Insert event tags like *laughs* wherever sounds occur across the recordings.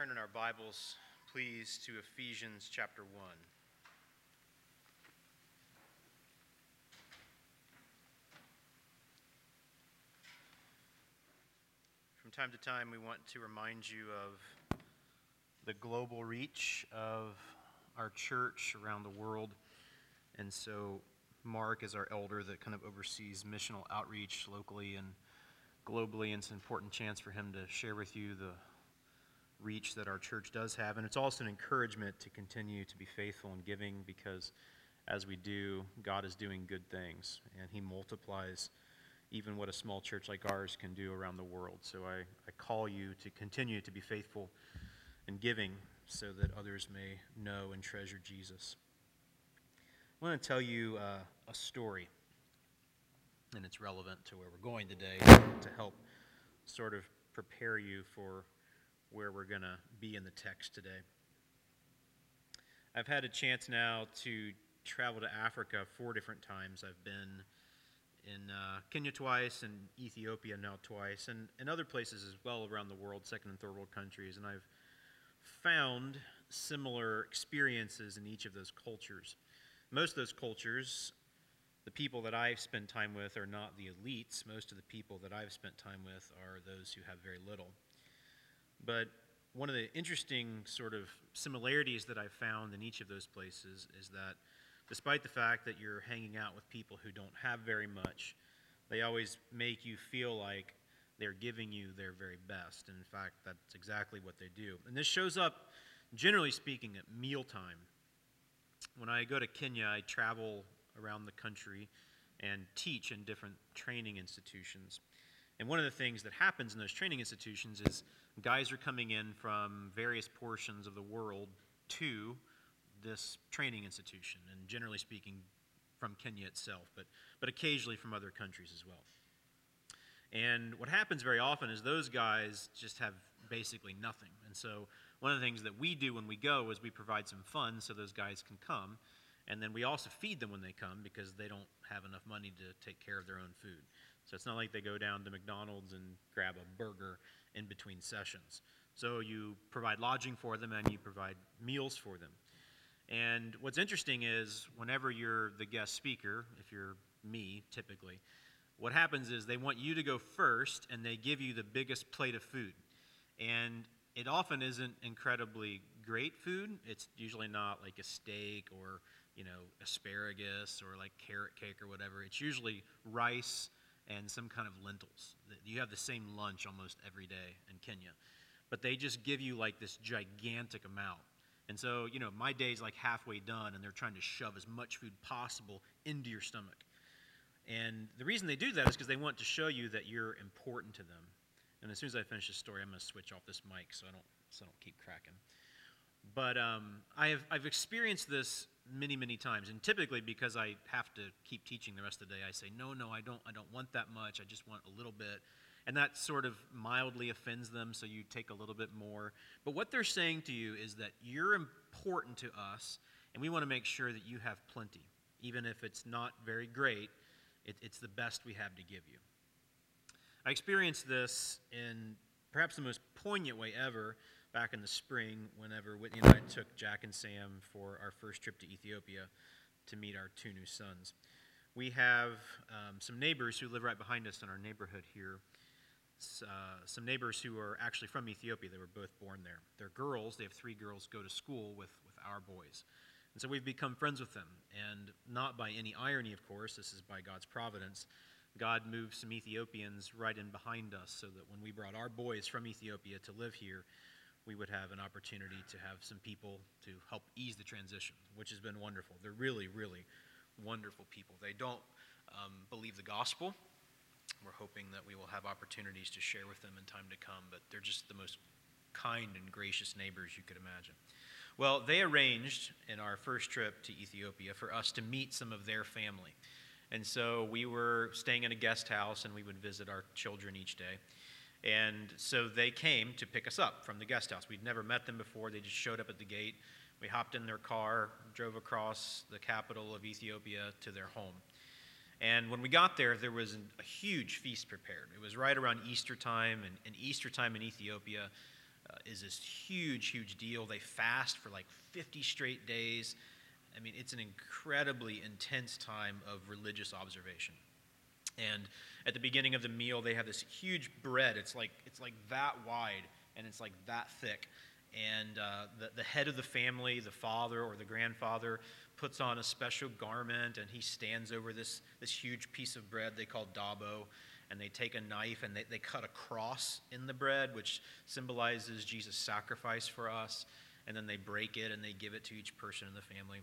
turn in our Bibles, please, to Ephesians chapter 1. From time to time, we want to remind you of the global reach of our church around the world. And so, Mark is our elder that kind of oversees missional outreach locally and globally, and it's an important chance for him to share with you the reach that our church does have. And it's also an encouragement to continue to be faithful in giving because as we do, God is doing good things and He multiplies even what a small church like ours can do around the world. So I, I call you to continue to be faithful in giving so that others may know and treasure Jesus. I want to tell you uh, a story, and it's relevant to where we're going today to help sort of prepare you for where we're going to be in the text today. I've had a chance now to travel to Africa four different times. I've been in uh, Kenya twice and Ethiopia now twice, and, and other places as well around the world, second and third world countries. And I've found similar experiences in each of those cultures. Most of those cultures, the people that I've spent time with are not the elites. Most of the people that I've spent time with are those who have very little. But one of the interesting sort of similarities that I've found in each of those places is that despite the fact that you're hanging out with people who don't have very much, they always make you feel like they're giving you their very best. And in fact, that's exactly what they do. And this shows up, generally speaking, at mealtime. When I go to Kenya, I travel around the country and teach in different training institutions. And one of the things that happens in those training institutions is guys are coming in from various portions of the world to this training institution, and generally speaking, from Kenya itself, but, but occasionally from other countries as well. And what happens very often is those guys just have basically nothing. And so, one of the things that we do when we go is we provide some funds so those guys can come. And then we also feed them when they come because they don't have enough money to take care of their own food. So it's not like they go down to McDonald's and grab a burger in between sessions. So you provide lodging for them and you provide meals for them. And what's interesting is whenever you're the guest speaker, if you're me typically, what happens is they want you to go first and they give you the biggest plate of food. And it often isn't incredibly great food. It's usually not like a steak or, you know, asparagus or like carrot cake or whatever. It's usually rice and some kind of lentils. You have the same lunch almost every day in Kenya. But they just give you like this gigantic amount. And so, you know, my day's like halfway done and they're trying to shove as much food possible into your stomach. And the reason they do that is because they want to show you that you're important to them. And as soon as I finish this story, I'm going to switch off this mic so I don't so I don't keep cracking. But um, I have I've experienced this many many times. And typically because i have to keep teaching the rest of the day i say no no i don't i don't want that much. I just want a little bit. And that sort of mildly offends them so you take a little bit more. But what they're saying to you is that you're important to us and we want to make sure that you have plenty even if it's not very great it, it's the best we have to give you. I experienced this in perhaps the most poignant way ever back in the spring whenever Whitney and I took Jack and Sam for our first trip to Ethiopia to meet our two new sons. We have um, some neighbors who live right behind us in our neighborhood here. Uh, some neighbors who are actually from Ethiopia. They were both born there. They're girls. They have three girls go to school with, with our boys. And so we've become friends with them. And not by any irony, of course, this is by God's providence. God moved some Ethiopians right in behind us so that when we brought our boys from Ethiopia to live here, we would have an opportunity to have some people to help ease the transition, which has been wonderful. They're really, really wonderful people. They don't um, believe the gospel. We're hoping that we will have opportunities to share with them in time to come, but they're just the most kind and gracious neighbors you could imagine. Well, they arranged in our first trip to Ethiopia for us to meet some of their family. And so we were staying in a guest house and we would visit our children each day. And so they came to pick us up from the guest house. We'd never met them before. They just showed up at the gate. We hopped in their car, drove across the capital of Ethiopia to their home. And when we got there, there was a huge feast prepared. It was right around Easter time, and, and Easter time in Ethiopia, uh, is this huge, huge deal. They fast for like 50 straight days. I mean, it's an incredibly intense time of religious observation. And at the beginning of the meal, they have this huge bread. It's like, it's like that wide and it's like that thick. And uh, the, the head of the family, the father or the grandfather, puts on a special garment and he stands over this, this huge piece of bread they call dabo. And they take a knife and they, they cut a cross in the bread, which symbolizes Jesus' sacrifice for us. And then they break it and they give it to each person in the family.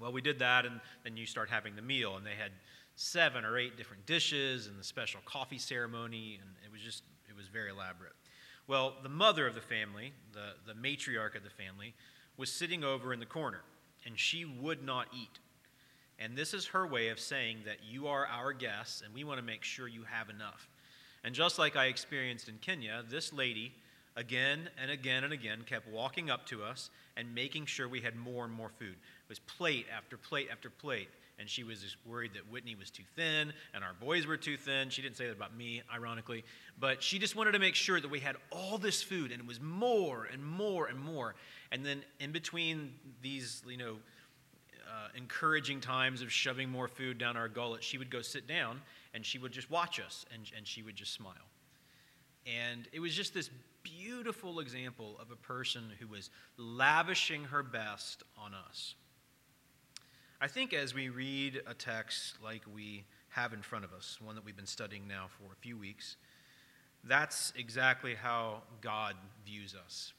Well, we did that, and then you start having the meal, and they had seven or eight different dishes and the special coffee ceremony, and it was just, it was very elaborate. Well, the mother of the family, the, the matriarch of the family, was sitting over in the corner, and she would not eat. And this is her way of saying that you are our guests, and we want to make sure you have enough. And just like I experienced in Kenya, this lady, again and again and again, kept walking up to us and making sure we had more and more food. It was plate after plate after plate and she was worried that Whitney was too thin and our boys were too thin. She didn't say that about me, ironically, but she just wanted to make sure that we had all this food and it was more and more and more. And then in between these, you know, uh, encouraging times of shoving more food down our gullet, she would go sit down and she would just watch us and, and she would just smile. And it was just this beautiful example of a person who was lavishing her best on us. I think as we read a text like we have in front of us, one that we've been studying now for a few weeks, that's exactly how God views us.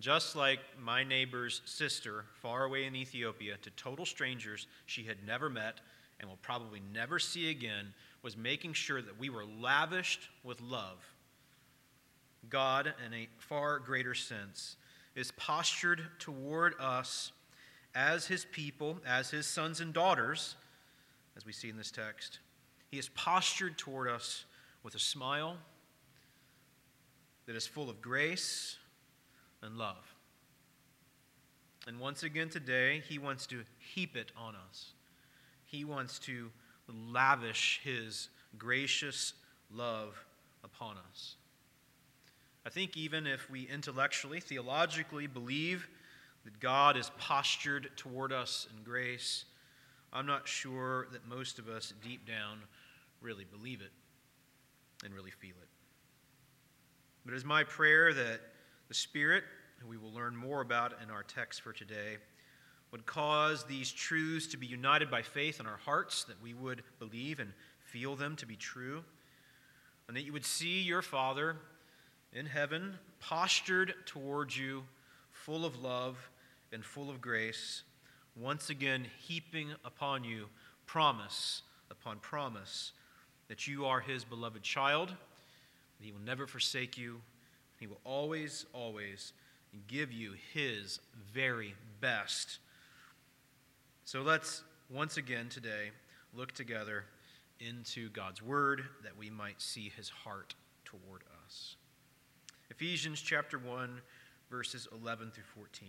Just like my neighbor's sister, far away in Ethiopia, to total strangers she had never met and will probably never see again, was making sure that we were lavished with love. God, in a far greater sense, is postured toward us as his people, as his sons and daughters, as we see in this text. He is postured toward us with a smile that is full of grace and love. And once again today, he wants to heap it on us. He wants to lavish his gracious love upon us. I think even if we intellectually, theologically believe that God is postured toward us in grace, I'm not sure that most of us deep down really believe it and really feel it. But it is my prayer that the Spirit, who we will learn more about in our text for today, would cause these truths to be united by faith in our hearts, that we would believe and feel them to be true, and that you would see your Father in heaven postured towards you, full of love and full of grace, once again heaping upon you promise upon promise that you are his beloved child, that he will never forsake you, he will always, always give you his very best. So let's once again today look together into God's word that we might see his heart toward us. Ephesians chapter 1 verses 11 through 14.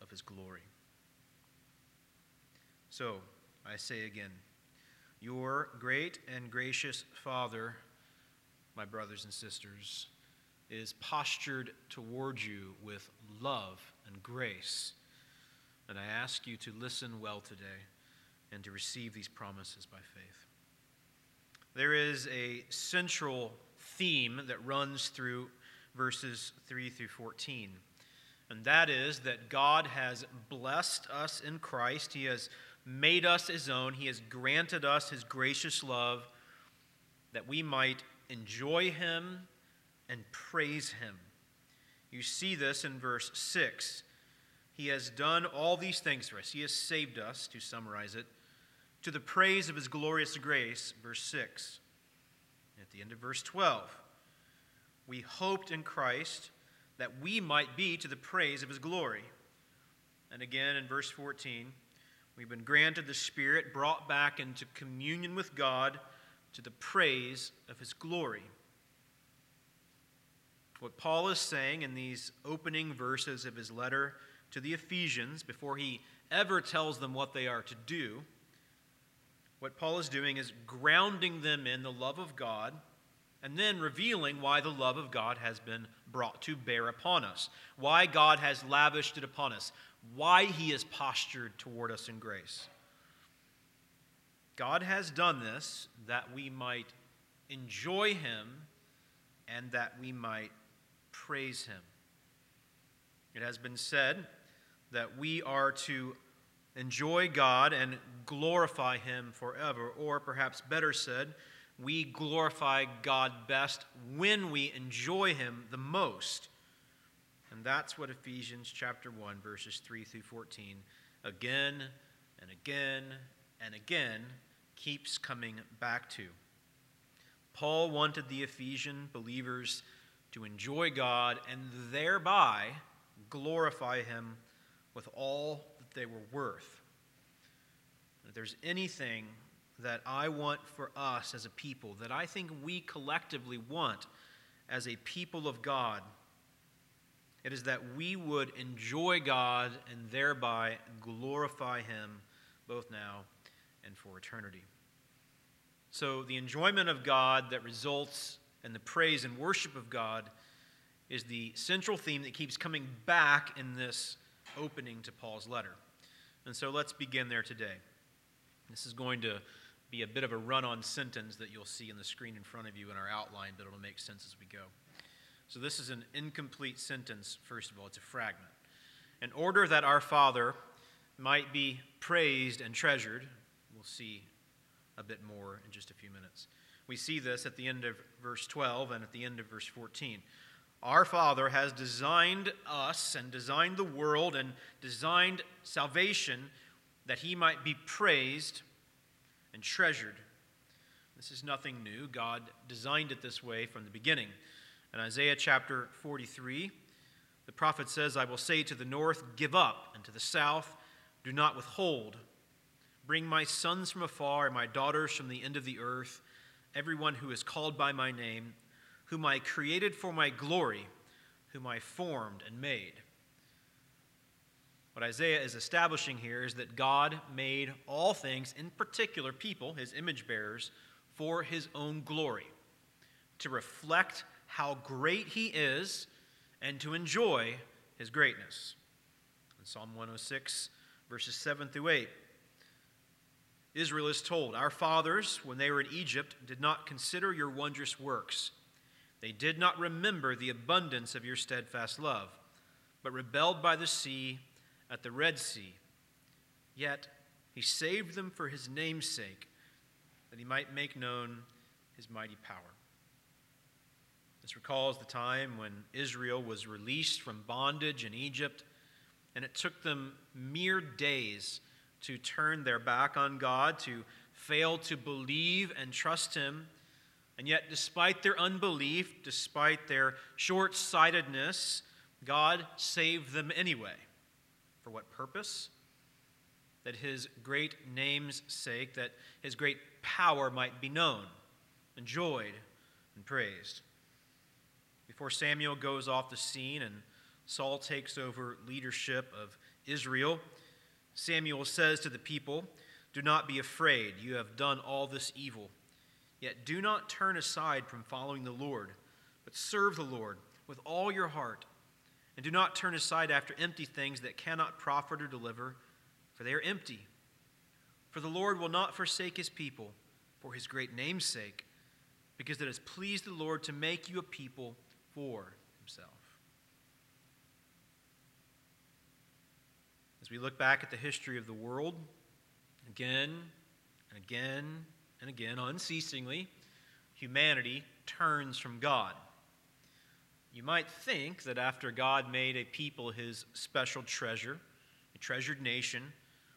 of his glory. So, I say again, your great and gracious Father, my brothers and sisters, is postured toward you with love and grace. And I ask you to listen well today and to receive these promises by faith. There is a central theme that runs through verses 3 through 14 and that is that God has blessed us in Christ. He has made us his own. He has granted us his gracious love that we might enjoy him and praise him. You see this in verse 6. He has done all these things for us. He has saved us, to summarize it, to the praise of his glorious grace, verse 6. At the end of verse 12, we hoped in Christ that we might be to the praise of his glory. And again in verse 14, we've been granted the Spirit, brought back into communion with God to the praise of his glory. What Paul is saying in these opening verses of his letter to the Ephesians, before he ever tells them what they are to do, what Paul is doing is grounding them in the love of God and then revealing why the love of God has been brought to bear upon us, why God has lavished it upon us, why he is postured toward us in grace. God has done this that we might enjoy him and that we might praise him. It has been said that we are to enjoy God and glorify him forever, or perhaps better said, we glorify God best when we enjoy Him the most. And that's what Ephesians chapter 1, verses 3 through 14, again and again and again keeps coming back to. Paul wanted the Ephesian believers to enjoy God and thereby glorify Him with all that they were worth. If there's anything that I want for us as a people, that I think we collectively want as a people of God. It is that we would enjoy God and thereby glorify Him both now and for eternity. So, the enjoyment of God that results in the praise and worship of God is the central theme that keeps coming back in this opening to Paul's letter. And so, let's begin there today. This is going to be a bit of a run on sentence that you'll see in the screen in front of you in our outline, but it'll make sense as we go. So, this is an incomplete sentence, first of all, it's a fragment. In order that our Father might be praised and treasured, we'll see a bit more in just a few minutes. We see this at the end of verse 12 and at the end of verse 14. Our Father has designed us and designed the world and designed salvation that he might be praised and treasured. This is nothing new. God designed it this way from the beginning. In Isaiah chapter 43, the prophet says, I will say to the north, Give up, and to the south, Do not withhold. Bring my sons from afar and my daughters from the end of the earth, everyone who is called by my name, whom I created for my glory, whom I formed and made. What Isaiah is establishing here is that God made all things, in particular people, his image bearers, for his own glory, to reflect how great he is and to enjoy his greatness. In Psalm 106, verses 7 through 8, Israel is told, Our fathers, when they were in Egypt, did not consider your wondrous works. They did not remember the abundance of your steadfast love, but rebelled by the sea at the Red Sea. Yet he saved them for his name's sake, that he might make known his mighty power. This recalls the time when Israel was released from bondage in Egypt, and it took them mere days to turn their back on God, to fail to believe and trust him. And yet, despite their unbelief, despite their short sightedness, God saved them anyway. For what purpose? That his great name's sake, that his great power might be known, enjoyed, and praised. Before Samuel goes off the scene and Saul takes over leadership of Israel, Samuel says to the people, Do not be afraid, you have done all this evil. Yet do not turn aside from following the Lord, but serve the Lord with all your heart and do not turn aside after empty things that cannot profit or deliver, for they are empty. For the Lord will not forsake his people for his great name's sake, because it has pleased the Lord to make you a people for himself. As we look back at the history of the world, again and again and again, unceasingly, humanity turns from God. You might think that after God made a people his special treasure, a treasured nation,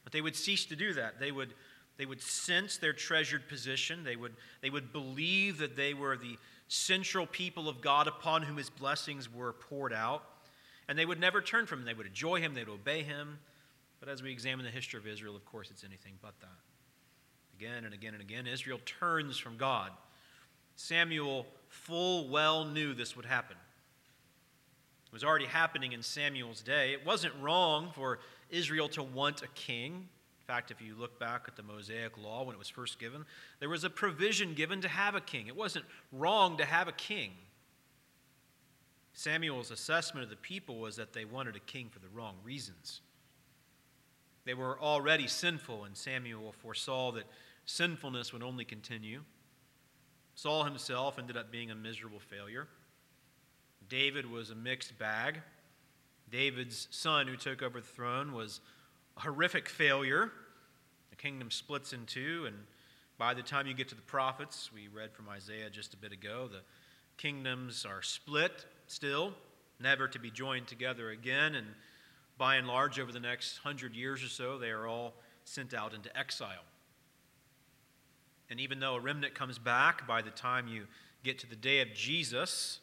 that they would cease to do that. They would, they would sense their treasured position. They would, they would believe that they were the central people of God upon whom his blessings were poured out. And they would never turn from him. They would enjoy him, they would obey him. But as we examine the history of Israel, of course, it's anything but that. Again and again and again, Israel turns from God. Samuel full well knew this would happen. It was already happening in Samuel's day. It wasn't wrong for Israel to want a king. In fact, if you look back at the Mosaic law when it was first given, there was a provision given to have a king. It wasn't wrong to have a king. Samuel's assessment of the people was that they wanted a king for the wrong reasons. They were already sinful, and Samuel foresaw that sinfulness would only continue. Saul himself ended up being a miserable failure. David was a mixed bag. David's son, who took over the throne, was a horrific failure. The kingdom splits in two, and by the time you get to the prophets, we read from Isaiah just a bit ago, the kingdoms are split still, never to be joined together again. And by and large, over the next hundred years or so, they are all sent out into exile. And even though a remnant comes back by the time you get to the day of Jesus,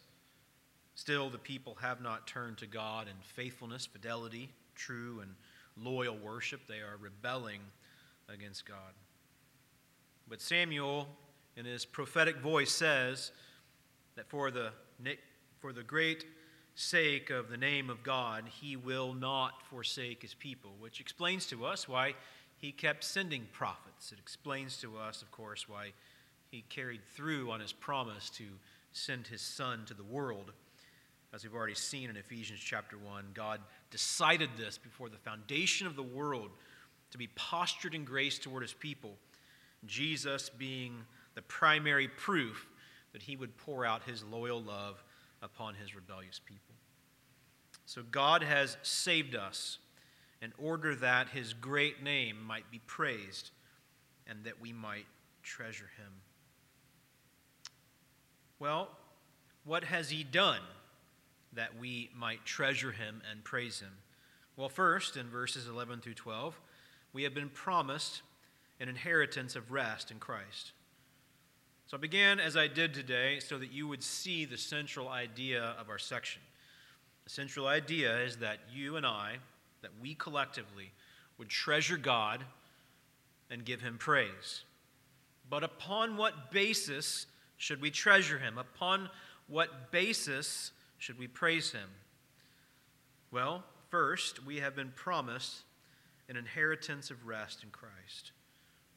still the people have not turned to God in faithfulness, fidelity, true and loyal worship. They are rebelling against God. But Samuel, in his prophetic voice, says that for the, for the great sake of the name of God, he will not forsake his people, which explains to us why he kept sending prophets. It explains to us, of course, why he carried through on his promise to send his son to the world. As we've already seen in Ephesians chapter 1, God decided this before the foundation of the world to be postured in grace toward his people, Jesus being the primary proof that he would pour out his loyal love upon his rebellious people. So God has saved us in order that his great name might be praised and that we might treasure him. Well, what has he done that we might treasure him and praise him? Well, first, in verses 11 through 12, we have been promised an inheritance of rest in Christ. So I began as I did today so that you would see the central idea of our section. The central idea is that you and I, that we collectively would treasure God and give him praise. But upon what basis should we treasure him? Upon what basis should we praise him? Well, first, we have been promised an inheritance of rest in Christ.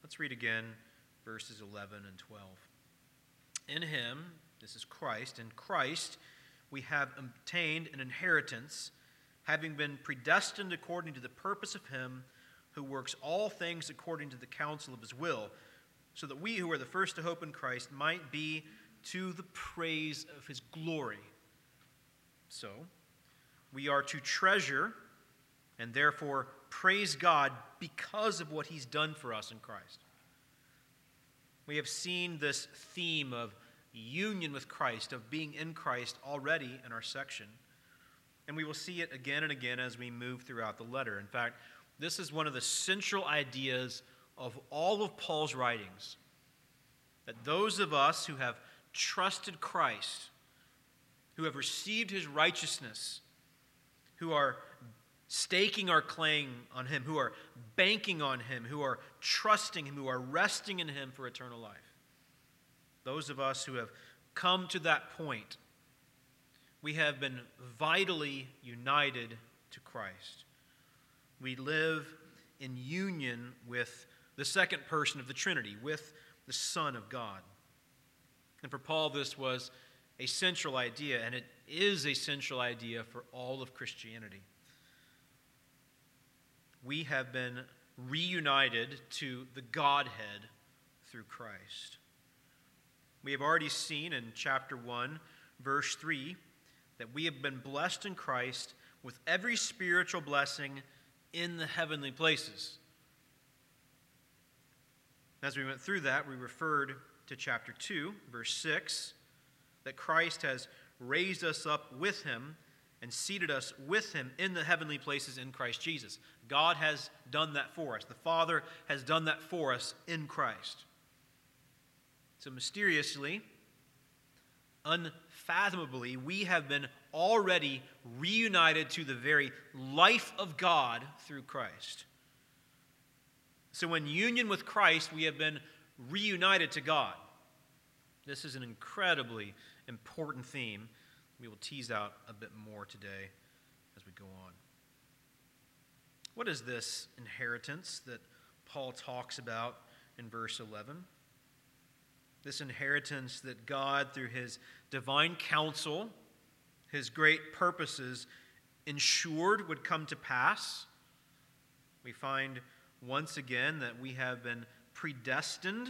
Let's read again verses 11 and 12. In him, this is Christ, in Christ, we have obtained an inheritance having been predestined according to the purpose of Him who works all things according to the counsel of His will, so that we who are the first to hope in Christ might be to the praise of His glory. So, we are to treasure and therefore praise God because of what He's done for us in Christ. We have seen this theme of union with Christ, of being in Christ already in our section. And we will see it again and again as we move throughout the letter. In fact, this is one of the central ideas of all of Paul's writings that those of us who have trusted Christ, who have received his righteousness, who are staking our claim on him, who are banking on him, who are trusting him, who are resting in him for eternal life. Those of us who have come to that point we have been vitally united to Christ. We live in union with the second person of the Trinity, with the Son of God. And for Paul, this was a central idea, and it is a central idea for all of Christianity. We have been reunited to the Godhead through Christ. We have already seen in chapter 1, verse 3 that we have been blessed in Christ with every spiritual blessing in the heavenly places. As we went through that, we referred to chapter 2, verse 6, that Christ has raised us up with him and seated us with him in the heavenly places in Christ Jesus. God has done that for us. The Father has done that for us in Christ. So mysteriously, unfathomably, we have been already reunited to the very life of God through Christ. So, in union with Christ, we have been reunited to God. This is an incredibly important theme. We will tease out a bit more today as we go on. What is this inheritance that Paul talks about in verse 11? This inheritance that God, through his divine counsel, his great purposes, ensured would come to pass. We find once again that we have been predestined.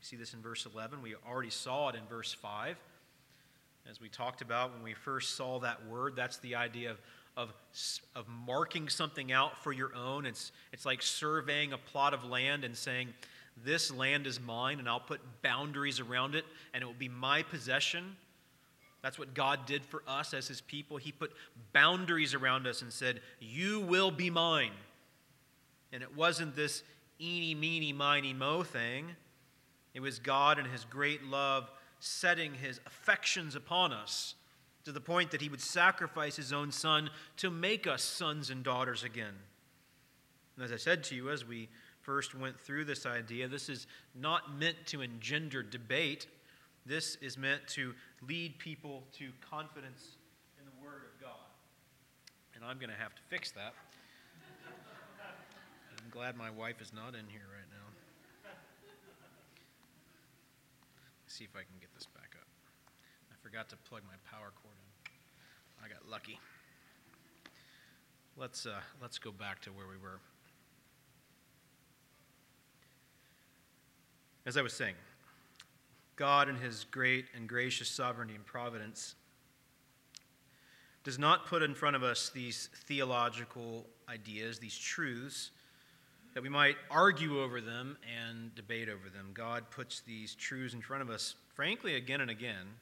See this in verse 11. We already saw it in verse 5. As we talked about when we first saw that word, that's the idea of, of, of marking something out for your own. It's, it's like surveying a plot of land and saying, This land is mine, and I'll put boundaries around it, and it will be my possession. That's what God did for us as His people. He put boundaries around us and said, You will be mine. And it wasn't this eeny, meeny, miny, mo thing. It was God and His great love setting His affections upon us to the point that He would sacrifice His own Son to make us sons and daughters again. And as I said to you as we first went through this idea, this is not meant to engender debate. This is meant to lead people to confidence in the Word of God. And I'm going to have to fix that. *laughs* I'm glad my wife is not in here right now. Let's see if I can get this back up. I forgot to plug my power cord in. I got lucky. Let's, uh, let's go back to where we were. As I was saying, God, in His great and gracious sovereignty and providence, does not put in front of us these theological ideas, these truths, that we might argue over them and debate over them. God puts these truths in front of us, frankly, again and again,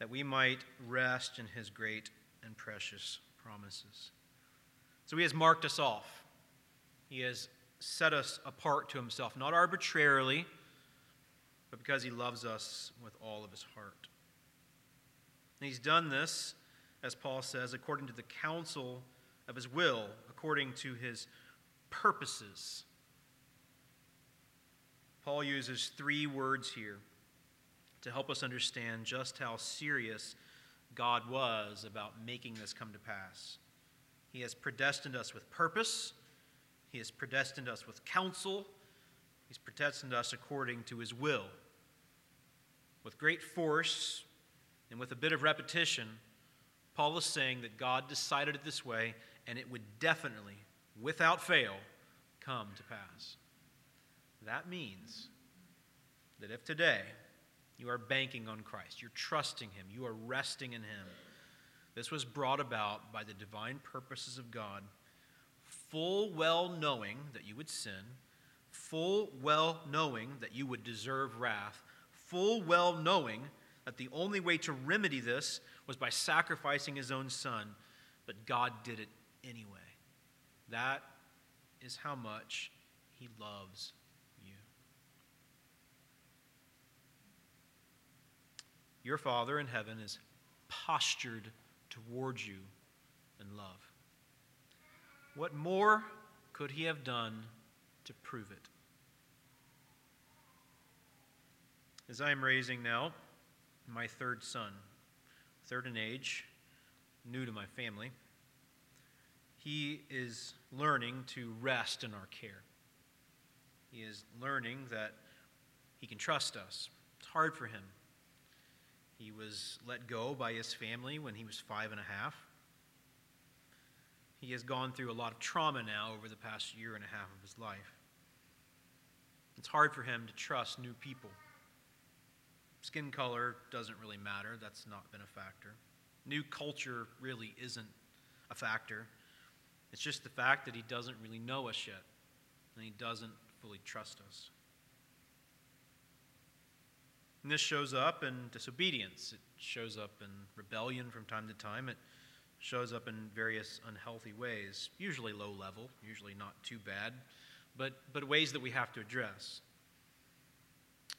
that we might rest in His great and precious promises. So He has marked us off, He has set us apart to Himself, not arbitrarily, but because He loves us with all of His heart. And He's done this, as Paul says, according to the counsel of His will, according to His purposes. Paul uses three words here to help us understand just how serious God was about making this come to pass. He has predestined us with purpose, He has predestined us with counsel, He's predestined us according to His will. With great force and with a bit of repetition, Paul is saying that God decided it this way, and it would definitely without fail, come to pass. That means that if today you are banking on Christ, you're trusting Him, you are resting in Him, this was brought about by the divine purposes of God, full well knowing that you would sin, full well knowing that you would deserve wrath, full well knowing that the only way to remedy this was by sacrificing His own Son, but God did it anyway. That is how much He loves you. Your Father in heaven is postured towards you in love. What more could He have done to prove it? As I am raising now my third son, third in age, new to my family, he is learning to rest in our care. He is learning that he can trust us. It's hard for him. He was let go by his family when he was five and a half. He has gone through a lot of trauma now over the past year and a half of his life. It's hard for him to trust new people. Skin color doesn't really matter, that's not been a factor. New culture really isn't a factor. It's just the fact that he doesn't really know us yet, and he doesn't fully trust us. And this shows up in disobedience. It shows up in rebellion from time to time. It shows up in various unhealthy ways, usually low level, usually not too bad, but, but ways that we have to address.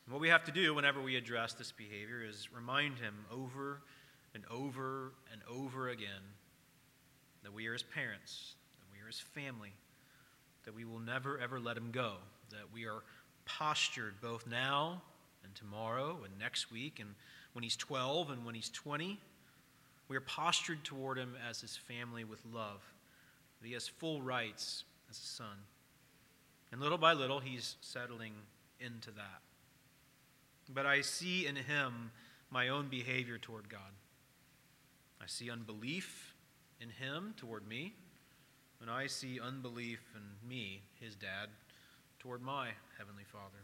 What we have to do whenever we address this behavior is remind him over and over and over again that we are his parents, his family, that we will never ever let him go, that we are postured both now and tomorrow and next week and when he's 12 and when he's 20. We are postured toward him as his family with love, that he has full rights as a son. And little by little, he's settling into that. But I see in him my own behavior toward God. I see unbelief in him toward me, and I see unbelief in me, his dad, toward my Heavenly Father.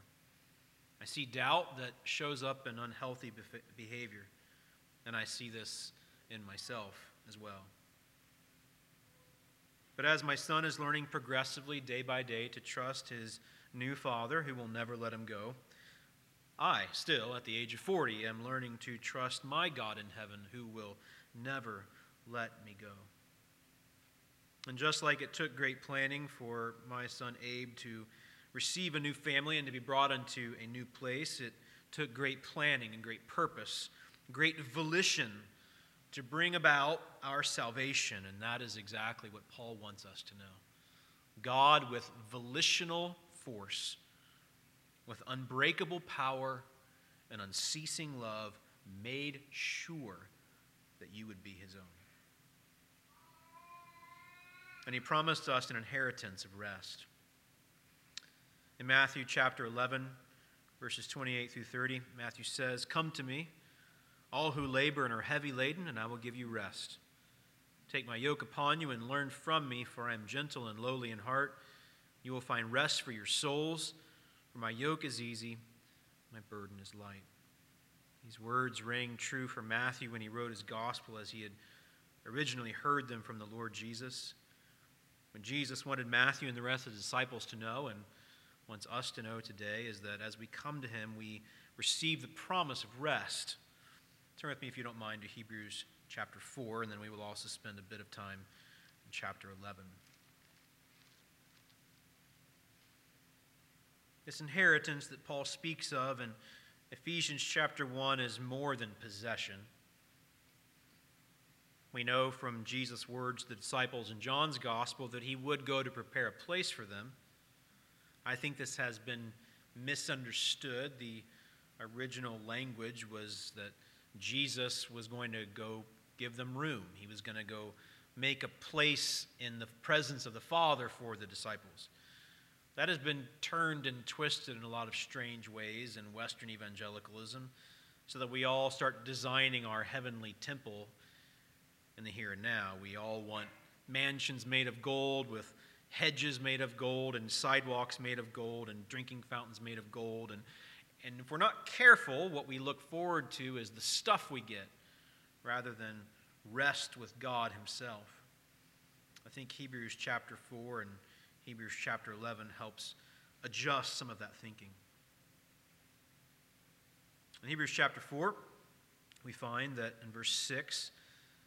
I see doubt that shows up in unhealthy behavior, and I see this in myself as well. But as my son is learning progressively, day by day, to trust his new father who will never let him go, I, still at the age of 40, am learning to trust my God in heaven who will never let me go. And just like it took great planning for my son Abe to receive a new family and to be brought into a new place, it took great planning and great purpose, great volition to bring about our salvation. And that is exactly what Paul wants us to know. God, with volitional force, with unbreakable power and unceasing love, made sure that you would be his own. And he promised us an inheritance of rest. In Matthew chapter 11, verses 28 through 30, Matthew says, Come to me, all who labor and are heavy laden, and I will give you rest. Take my yoke upon you and learn from me, for I am gentle and lowly in heart. You will find rest for your souls, for my yoke is easy, my burden is light. These words rang true for Matthew when he wrote his gospel as he had originally heard them from the Lord Jesus. When Jesus wanted Matthew and the rest of the disciples to know, and wants us to know today, is that as we come to him, we receive the promise of rest. Turn with me, if you don't mind, to Hebrews chapter 4, and then we will also spend a bit of time in chapter 11. This inheritance that Paul speaks of in Ephesians chapter 1 is more than possession. We know from Jesus' words to the disciples in John's gospel that he would go to prepare a place for them. I think this has been misunderstood. The original language was that Jesus was going to go give them room. He was going to go make a place in the presence of the Father for the disciples. That has been turned and twisted in a lot of strange ways in Western evangelicalism so that we all start designing our heavenly temple in the here and now. We all want mansions made of gold with hedges made of gold and sidewalks made of gold and drinking fountains made of gold and and if we're not careful, what we look forward to is the stuff we get rather than rest with God Himself. I think Hebrews chapter 4 and Hebrews chapter 11 helps adjust some of that thinking. In Hebrews chapter 4, we find that in verse 6,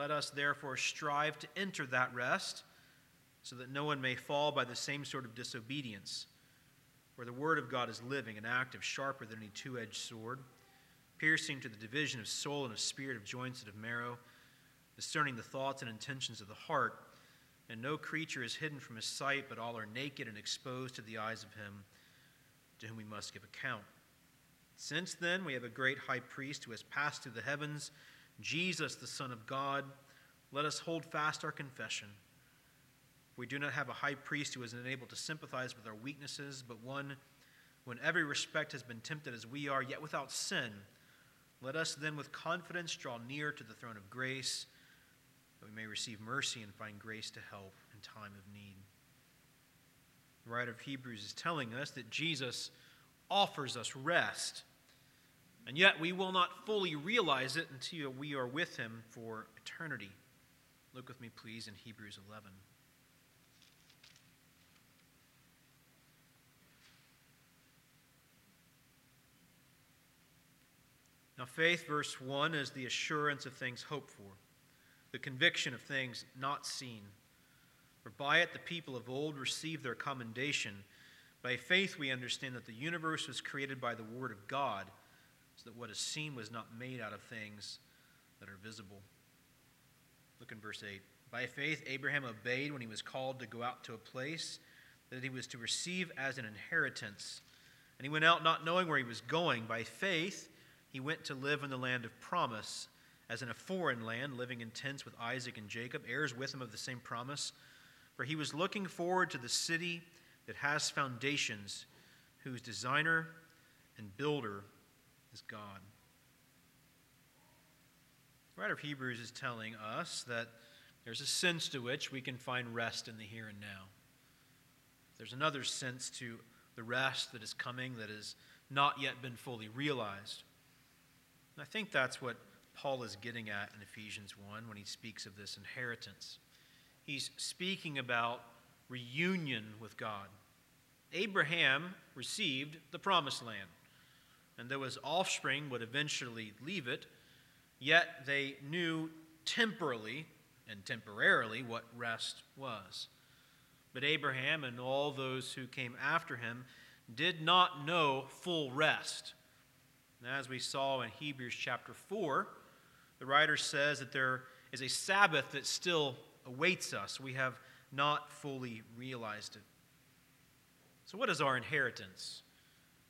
Let us therefore strive to enter that rest so that no one may fall by the same sort of disobedience where the word of God is living and active, sharper than any two edged sword, piercing to the division of soul and of spirit, of joints and of marrow, discerning the thoughts and intentions of the heart. And no creature is hidden from his sight, but all are naked and exposed to the eyes of him to whom we must give account. Since then, we have a great high priest who has passed through the heavens, Jesus, the Son of God. Let us hold fast our confession. We do not have a high priest who is unable to sympathize with our weaknesses, but one who in every respect has been tempted as we are, yet without sin. Let us then with confidence draw near to the throne of grace, that we may receive mercy and find grace to help in time of need. The writer of Hebrews is telling us that Jesus offers us rest. And yet we will not fully realize it until we are with him for eternity. Look with me, please, in Hebrews 11. Now, faith, verse 1, is the assurance of things hoped for, the conviction of things not seen. For by it the people of old received their commendation. By faith we understand that the universe was created by the Word of God, so that what is seen was not made out of things that are visible. Look in verse 8. By faith Abraham obeyed when he was called to go out to a place that he was to receive as an inheritance. And he went out not knowing where he was going. By faith, he went to live in the land of promise, as in a foreign land, living in tents with Isaac and Jacob, heirs with him of the same promise. For he was looking forward to the city that has foundations, whose designer and builder is God. The writer of Hebrews is telling us that there's a sense to which we can find rest in the here and now. There's another sense to the rest that is coming that has not yet been fully realized. And I think that's what Paul is getting at in Ephesians 1 when he speaks of this inheritance. He's speaking about reunion with God. Abraham received the promised land, and though his offspring would eventually leave it, yet they knew temporally and temporarily what rest was. But Abraham and all those who came after him did not know full rest. And as we saw in Hebrews chapter 4, the writer says that there is a Sabbath that still awaits us. We have not fully realized it. So, what is our inheritance?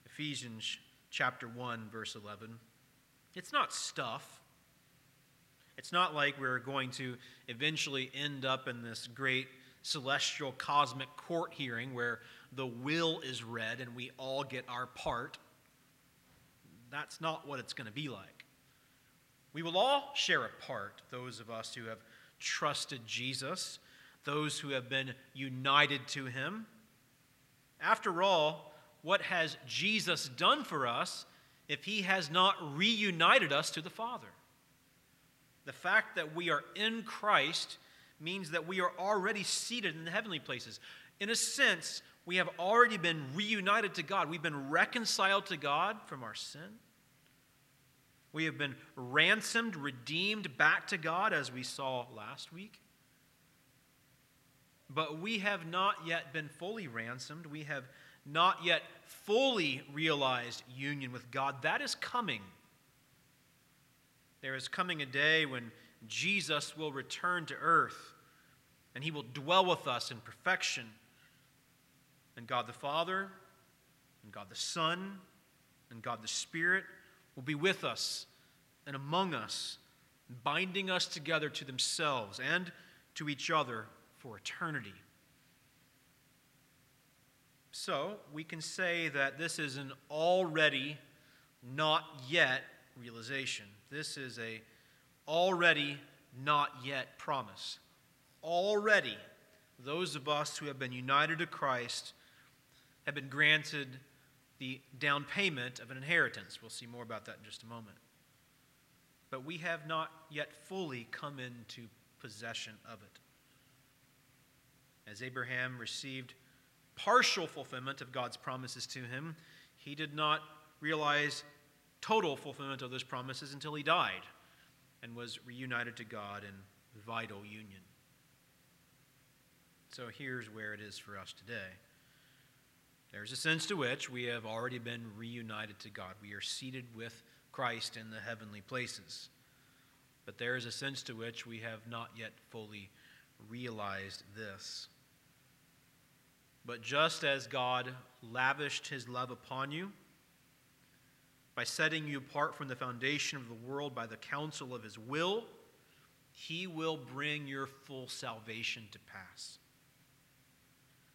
Ephesians chapter 1, verse 11. It's not stuff. It's not like we're going to eventually end up in this great celestial cosmic court hearing where the will is read and we all get our part. That's not what it's going to be like. We will all share a part, those of us who have trusted Jesus, those who have been united to him. After all, what has Jesus done for us if he has not reunited us to the Father? The fact that we are in Christ means that we are already seated in the heavenly places. In a sense, we have already been reunited to God. We've been reconciled to God from our sin. We have been ransomed, redeemed back to God, as we saw last week. But we have not yet been fully ransomed. We have not yet fully realized union with God. That is coming. There is coming a day when Jesus will return to earth and he will dwell with us in perfection. And God the Father, and God the Son, and God the Spirit will be with us and among us, binding us together to themselves and to each other for eternity. So, we can say that this is an already not yet realization. This is a already not yet promise. Already, those of us who have been united to Christ have been granted the down payment of an inheritance. We'll see more about that in just a moment. But we have not yet fully come into possession of it. As Abraham received partial fulfillment of God's promises to him, he did not realize total fulfillment of those promises until he died and was reunited to God in vital union. So here's where it is for us today. There's a sense to which we have already been reunited to God. We are seated with Christ in the heavenly places. But there is a sense to which we have not yet fully realized this. But just as God lavished his love upon you by setting you apart from the foundation of the world by the counsel of his will, he will bring your full salvation to pass.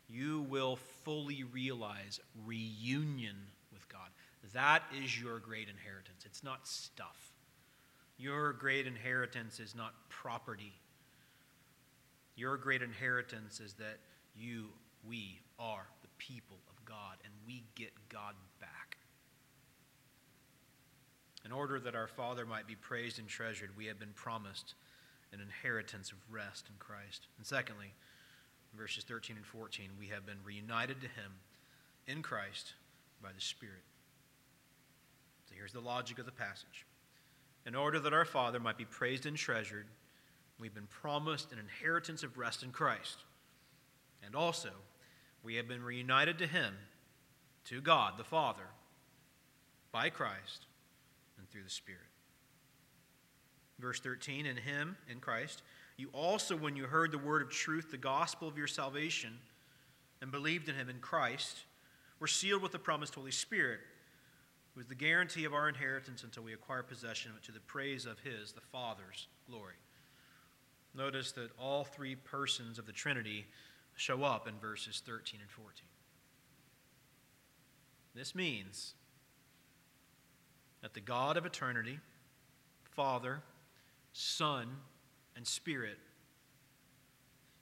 You will fully realize reunion with God. That is your great inheritance. It's not stuff. Your great inheritance is not property. Your great inheritance is that you, we, are the people of God, and we get God back. in order that our Father might be praised and treasured, we have been promised an inheritance of rest in Christ. And secondly, verses 13 and 14, we have been reunited to Him in Christ by the Spirit. So here's the logic of the passage. In order that our Father might be praised and treasured, we've been promised an inheritance of rest in Christ. And also, we have been reunited to Him, to God the Father, by Christ and through the Spirit. Verse 13 In Him, in Christ, you also, when you heard the word of truth, the gospel of your salvation, and believed in Him in Christ, were sealed with the promised Holy Spirit, who is the guarantee of our inheritance until we acquire possession of it to the praise of His, the Father's glory. Notice that all three persons of the Trinity show up in verses 13 and 14. This means that the God of eternity, Father, Son, and Spirit,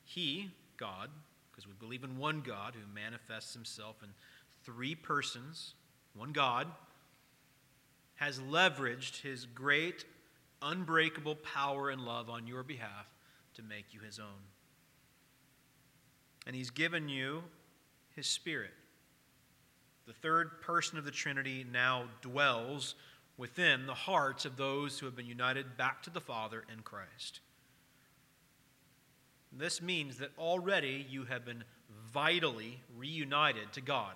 He, God, because we believe in one God who manifests Himself in three persons, one God, has leveraged His great, unbreakable power and love on your behalf to make you His own. And He's given you His Spirit. The third person of the Trinity now dwells within the hearts of those who have been united back to the Father in Christ. This means that already you have been vitally reunited to God.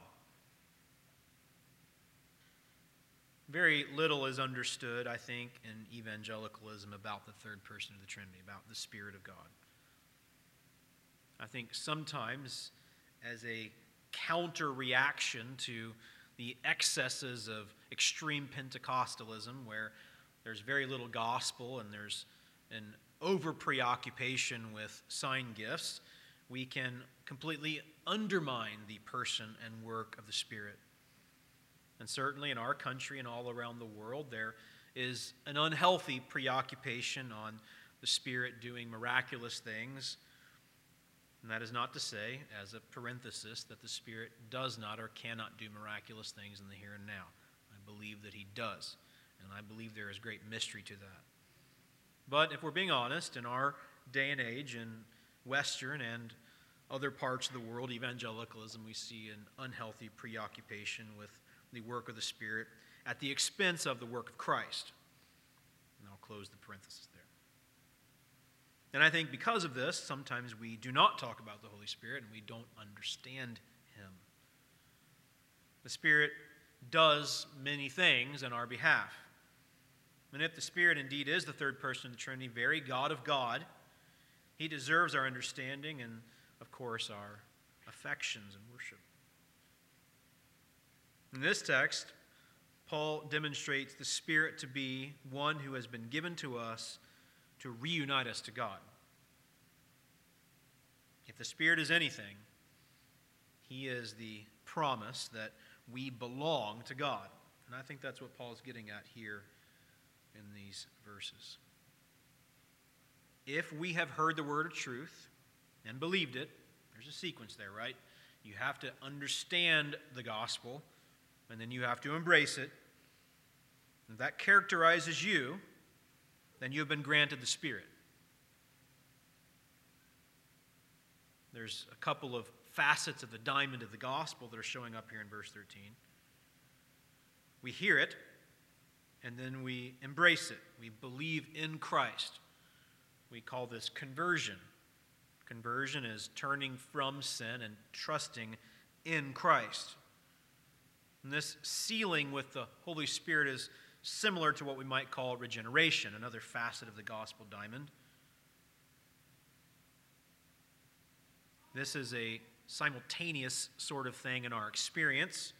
Very little is understood, I think, in evangelicalism about the third person of the Trinity, about the Spirit of God. I think sometimes, as a counter reaction to the excesses of extreme Pentecostalism, where there's very little gospel and there's an over preoccupation with sign gifts, we can completely undermine the person and work of the Spirit. And certainly in our country and all around the world, there is an unhealthy preoccupation on the Spirit doing miraculous things. And that is not to say, as a parenthesis, that the Spirit does not or cannot do miraculous things in the here and now. I believe that He does. And I believe there is great mystery to that. But if we're being honest, in our day and age, in Western and other parts of the world, evangelicalism, we see an unhealthy preoccupation with the work of the Spirit at the expense of the work of Christ. And I'll close the parenthesis there. And I think because of this, sometimes we do not talk about the Holy Spirit and we don't understand Him. The Spirit does many things in our behalf. And if the Spirit indeed is the third person of the Trinity, very God of God, He deserves our understanding and, of course, our affections and worship. In this text, Paul demonstrates the Spirit to be one who has been given to us to reunite us to God. If the Spirit is anything, He is the promise that we belong to God. And I think that's what Paul is getting at here in these verses. If we have heard the word of truth and believed it, there's a sequence there, right? You have to understand the gospel, and then you have to embrace it. If that characterizes you, then you have been granted the Spirit. There's a couple of facets of the diamond of the gospel that are showing up here in verse 13. We hear it, and then we embrace it. We believe in Christ. We call this conversion. Conversion is turning from sin and trusting in Christ. And this sealing with the Holy Spirit is similar to what we might call regeneration, another facet of the gospel diamond. This is a simultaneous sort of thing in our experience.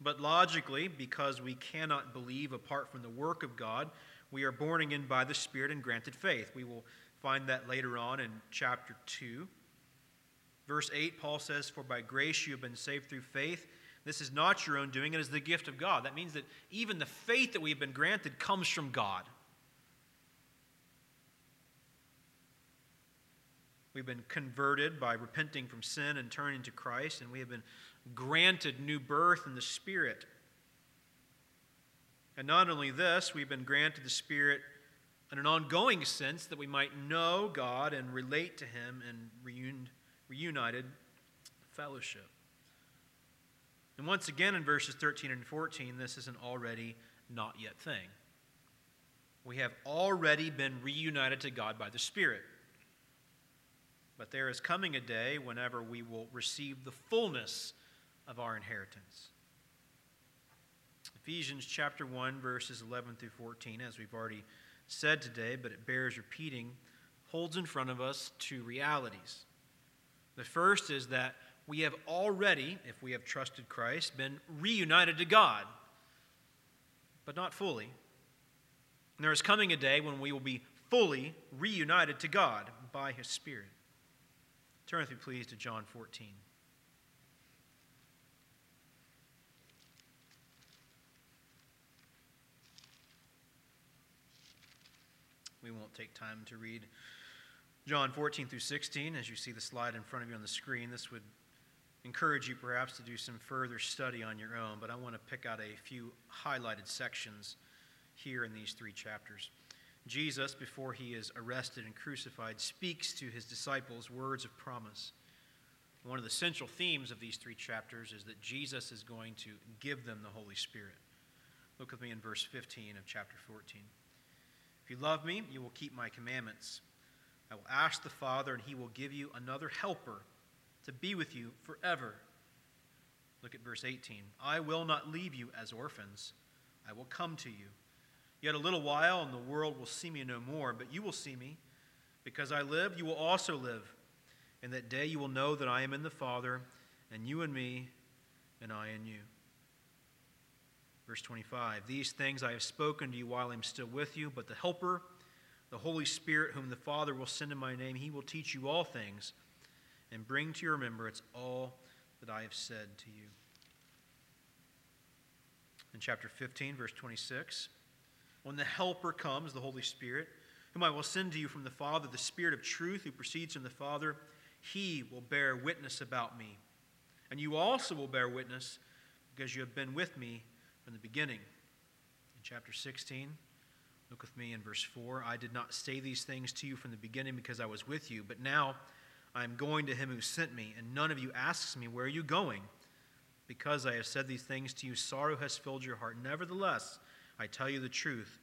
But logically, because we cannot believe apart from the work of God, we are born again by the Spirit and granted faith. We will find that later on in chapter 2. Verse 8, Paul says, For by grace you have been saved through faith. This is not your own doing, it is the gift of God. That means that even the faith that we have been granted comes from God. We've been converted by repenting from sin and turning to Christ, and we have been granted new birth in the Spirit. And not only this, we've been granted the Spirit in an ongoing sense that we might know God and relate to Him in reunited fellowship. And once again in verses 13 and 14, this is an already not yet thing. We have already been reunited to God by the Spirit. But there is coming a day whenever we will receive the fullness of our inheritance. Ephesians chapter 1, verses 11 through 14, as we've already said today, but it bears repeating, holds in front of us two realities. The first is that we have already, if we have trusted Christ, been reunited to God, but not fully. And there is coming a day when we will be fully reunited to God by His Spirit. Turn with me, please, to John 14. We won't take time to read John 14 through 16 as you see the slide in front of you on the screen. This would encourage you perhaps to do some further study on your own, but I want to pick out a few highlighted sections here in these three chapters. Jesus, before he is arrested and crucified, speaks to his disciples words of promise. One of the central themes of these three chapters is that Jesus is going to give them the Holy Spirit. Look with me in verse 15 of chapter 14. If you love me, you will keep my commandments. I will ask the Father, and he will give you another helper to be with you forever. Look at verse 18. I will not leave you as orphans, I will come to you. Yet a little while, and the world will see me no more, but you will see me. Because I live, you will also live. In that day you will know that I am in the Father, and you in me, and I in you. Verse 25 These things I have spoken to you while I am still with you, but the Helper, the Holy Spirit, whom the Father will send in my name, he will teach you all things and bring to your remembrance all that I have said to you. In chapter 15, verse 26. When the Helper comes, the Holy Spirit, whom I will send to you from the Father, the Spirit of truth who proceeds from the Father, he will bear witness about me. And you also will bear witness because you have been with me from the beginning. In chapter 16, look with me in verse 4. I did not say these things to you from the beginning because I was with you, but now I am going to him who sent me, and none of you asks me, Where are you going? Because I have said these things to you, sorrow has filled your heart. Nevertheless, I tell you the truth.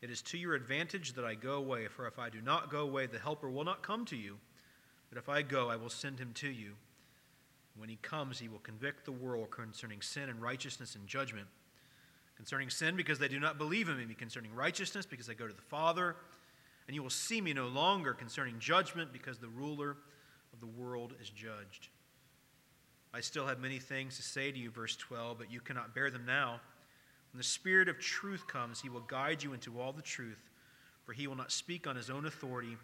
It is to your advantage that I go away, for if I do not go away, the Helper will not come to you. But if I go, I will send him to you. When he comes, he will convict the world concerning sin and righteousness and judgment. Concerning sin, because they do not believe in me. Concerning righteousness, because I go to the Father. And you will see me no longer. Concerning judgment, because the ruler the world is judged. I still have many things to say to you, verse 12, but you cannot bear them now. When the Spirit of truth comes, he will guide you into all the truth, for he will not speak on his own authority.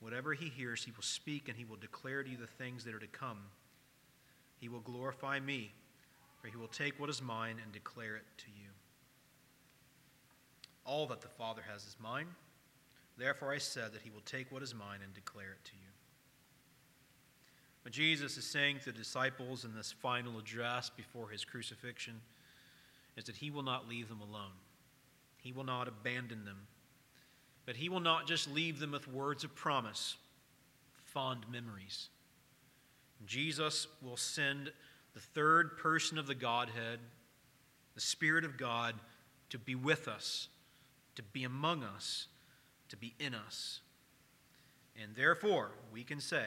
Whatever he hears, he will speak, and he will declare to you the things that are to come. He will glorify me, for he will take what is mine and declare it to you. All that the Father has is mine. Therefore, I said that he will take what is mine and declare it to you. What Jesus is saying to the disciples in this final address before his crucifixion is that He will not leave them alone. He will not abandon them. But He will not just leave them with words of promise, fond memories. Jesus will send the third person of the Godhead, the Spirit of God, to be with us, to be among us, to be in us. And therefore, we can say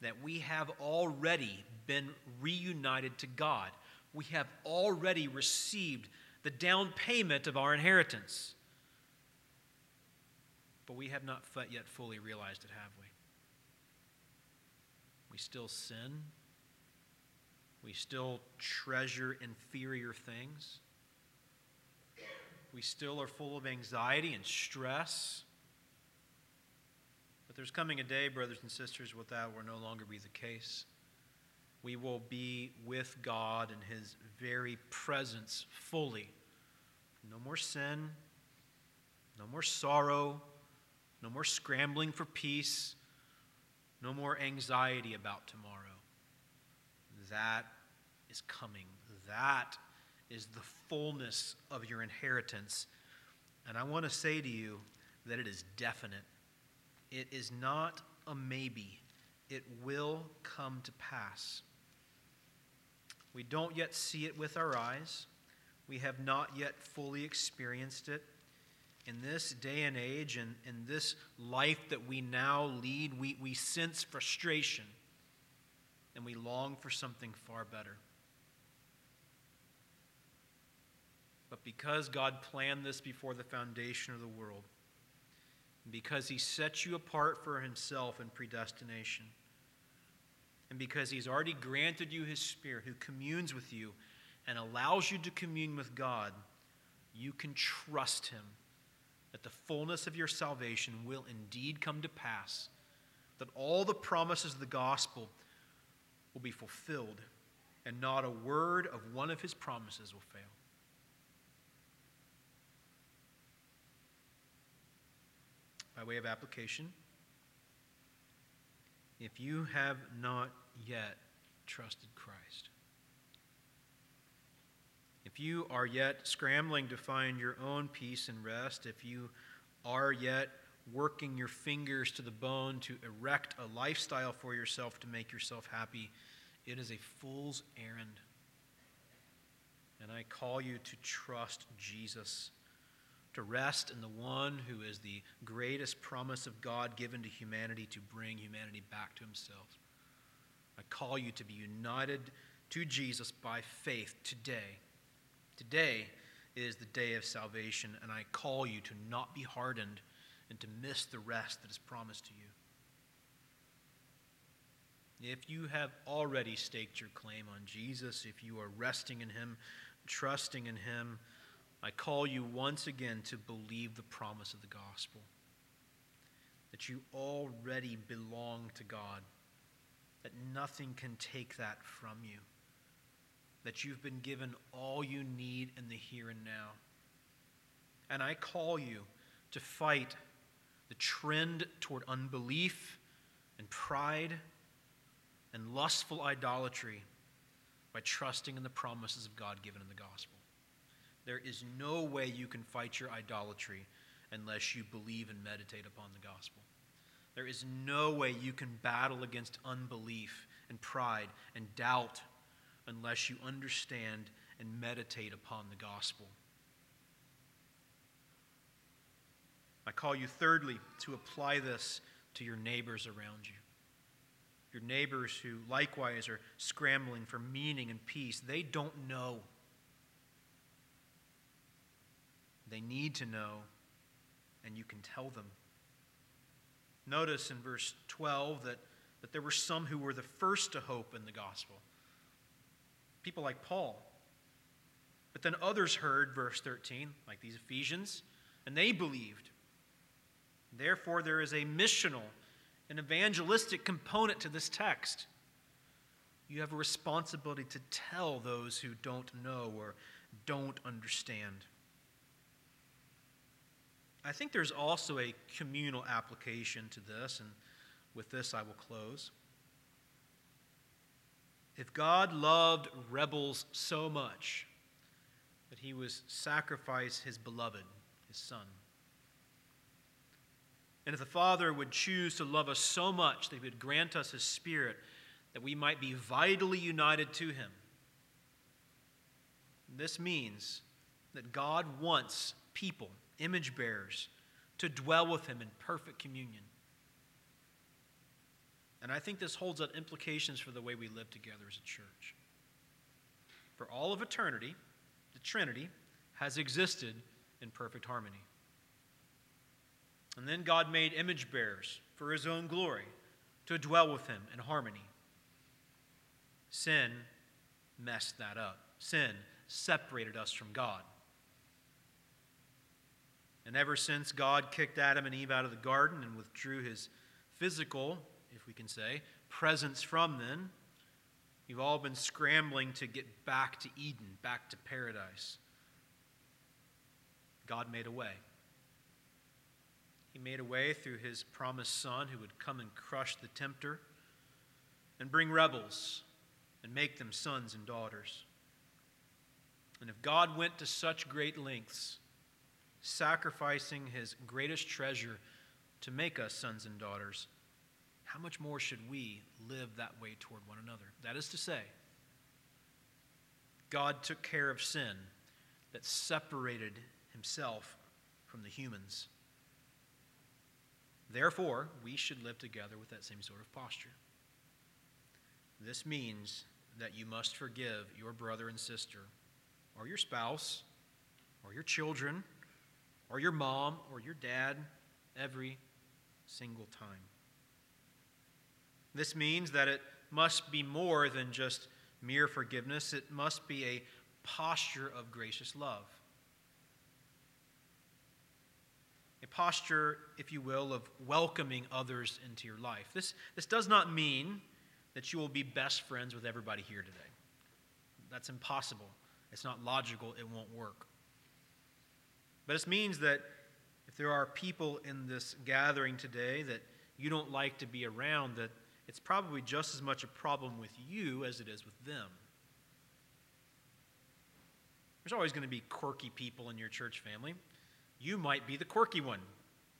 that we have already been reunited to God we have already received the down payment of our inheritance. But we have not yet fully realized it, have we? We still sin. We still treasure inferior things. We still are full of anxiety and stress. There's coming a day, brothers and sisters, where that will no longer be the case we will be with God in His very presence fully. No more sin, no more sorrow, no more scrambling for peace, no more anxiety about tomorrow. That is coming. That is the fullness of your inheritance. And I want to say to you that it is definite. It is not a maybe, it will come to pass. We don't yet see it with our eyes, we have not yet fully experienced it. In this day and age and in this life that we now lead, we, we sense frustration and we long for something far better. But because God planned this before the foundation of the world, because He sets you apart for Himself in predestination, and because He's already granted you His Spirit who communes with you and allows you to commune with God, you can trust Him that the fullness of your salvation will indeed come to pass, that all the promises of the gospel will be fulfilled, and not a word of one of His promises will fail. By way of application, if you have not yet trusted Christ, if you are yet scrambling to find your own peace and rest, if you are yet working your fingers to the bone to erect a lifestyle for yourself to make yourself happy, it is a fool's errand. And I call you to trust Jesus to rest in the one who is the greatest promise of God given to humanity to bring humanity back to himself. I call you to be united to Jesus by faith today. Today is the day of salvation, and I call you to not be hardened and to miss the rest that is promised to you. If you have already staked your claim on Jesus, if you are resting in Him, trusting in Him, I call you once again to believe the promise of the gospel that you already belong to God, that nothing can take that from you, that you've been given all you need in the here and now. And I call you to fight the trend toward unbelief and pride and lustful idolatry by trusting in the promises of God given in the gospel. There is no way you can fight your idolatry unless you believe and meditate upon the gospel. There is no way you can battle against unbelief and pride and doubt unless you understand and meditate upon the gospel. I call you, thirdly, to apply this to your neighbors around you. Your neighbors who likewise are scrambling for meaning and peace, they don't know. They need to know, and you can tell them. Notice in verse 12 that, that there were some who were the first to hope in the gospel. People like Paul. But then others heard, verse 13, like these Ephesians, and they believed. Therefore, there is a missional, an evangelistic component to this text. You have a responsibility to tell those who don't know or don't understand. I think there's also a communal application to this, and with this I will close. If God loved rebels so much that he was sacrifice his beloved, his son, and if the Father would choose to love us so much that he would grant us his Spirit that we might be vitally united to him, this means that God wants people image bearers, to dwell with him in perfect communion. And I think this holds up implications for the way we live together as a church. For all of eternity, the Trinity has existed in perfect harmony. And then God made image bearers for his own glory to dwell with him in harmony. Sin messed that up. Sin separated us from God. And ever since God kicked Adam and Eve out of the garden and withdrew his physical, if we can say, presence from them, you've all been scrambling to get back to Eden, back to paradise. God made a way. He made a way through his promised son who would come and crush the tempter and bring rebels and make them sons and daughters. And if God went to such great lengths, sacrificing his greatest treasure to make us sons and daughters, how much more should we live that way toward one another? That is to say, God took care of sin that separated himself from the humans. Therefore, we should live together with that same sort of posture. This means that you must forgive your brother and sister, or your spouse, or your children, or your mom, or your dad, every single time. This means that it must be more than just mere forgiveness, it must be a posture of gracious love. A posture, if you will, of welcoming others into your life. This, this does not mean that you will be best friends with everybody here today. That's impossible. It's not logical. It won't work. But this means that if there are people in this gathering today that you don't like to be around, that it's probably just as much a problem with you as it is with them. There's always going to be quirky people in your church family. You might be the quirky one,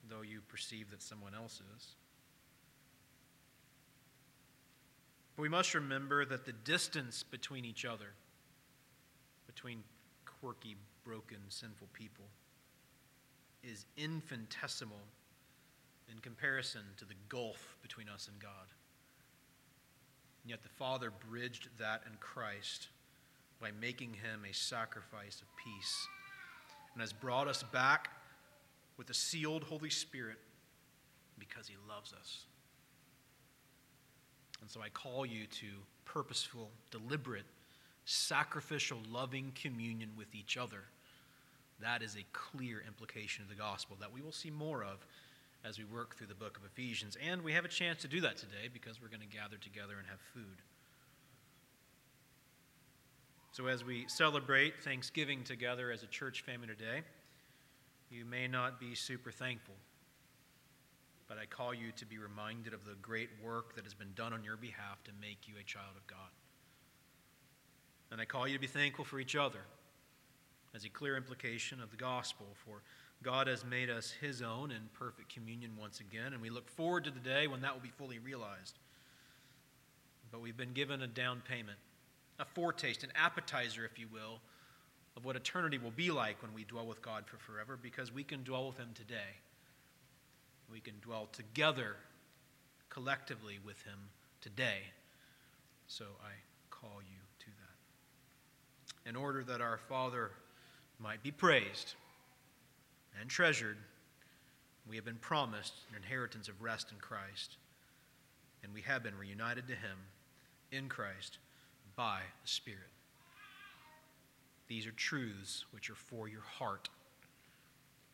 though you perceive that someone else is. But we must remember that the distance between each other, between quirky, broken, sinful people, is infinitesimal in comparison to the gulf between us and God. And yet the Father bridged that in Christ by making him a sacrifice of peace and has brought us back with a sealed Holy Spirit because he loves us. And so I call you to purposeful, deliberate, sacrificial, loving communion with each other. That is a clear implication of the gospel that we will see more of as we work through the book of Ephesians. And we have a chance to do that today because we're going to gather together and have food. So, as we celebrate Thanksgiving together as a church family today, you may not be super thankful, but I call you to be reminded of the great work that has been done on your behalf to make you a child of God. And I call you to be thankful for each other as a clear implication of the gospel, for God has made us his own in perfect communion once again, and we look forward to the day when that will be fully realized. But we've been given a down payment a foretaste, an appetizer, if you will, of what eternity will be like when we dwell with God for forever, because we can dwell with Him today. We can dwell together, collectively with Him today. So I call you to that. In order that our Father might be praised and treasured, we have been promised an inheritance of rest in Christ, and we have been reunited to Him in Christ by the Spirit. These are truths which are for your heart.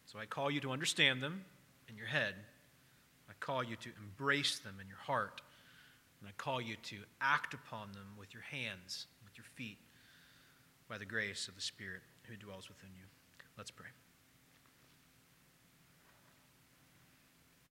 So I call you to understand them in your head. I call you to embrace them in your heart. And I call you to act upon them with your hands, with your feet, by the grace of the Spirit who dwells within you. Let's pray.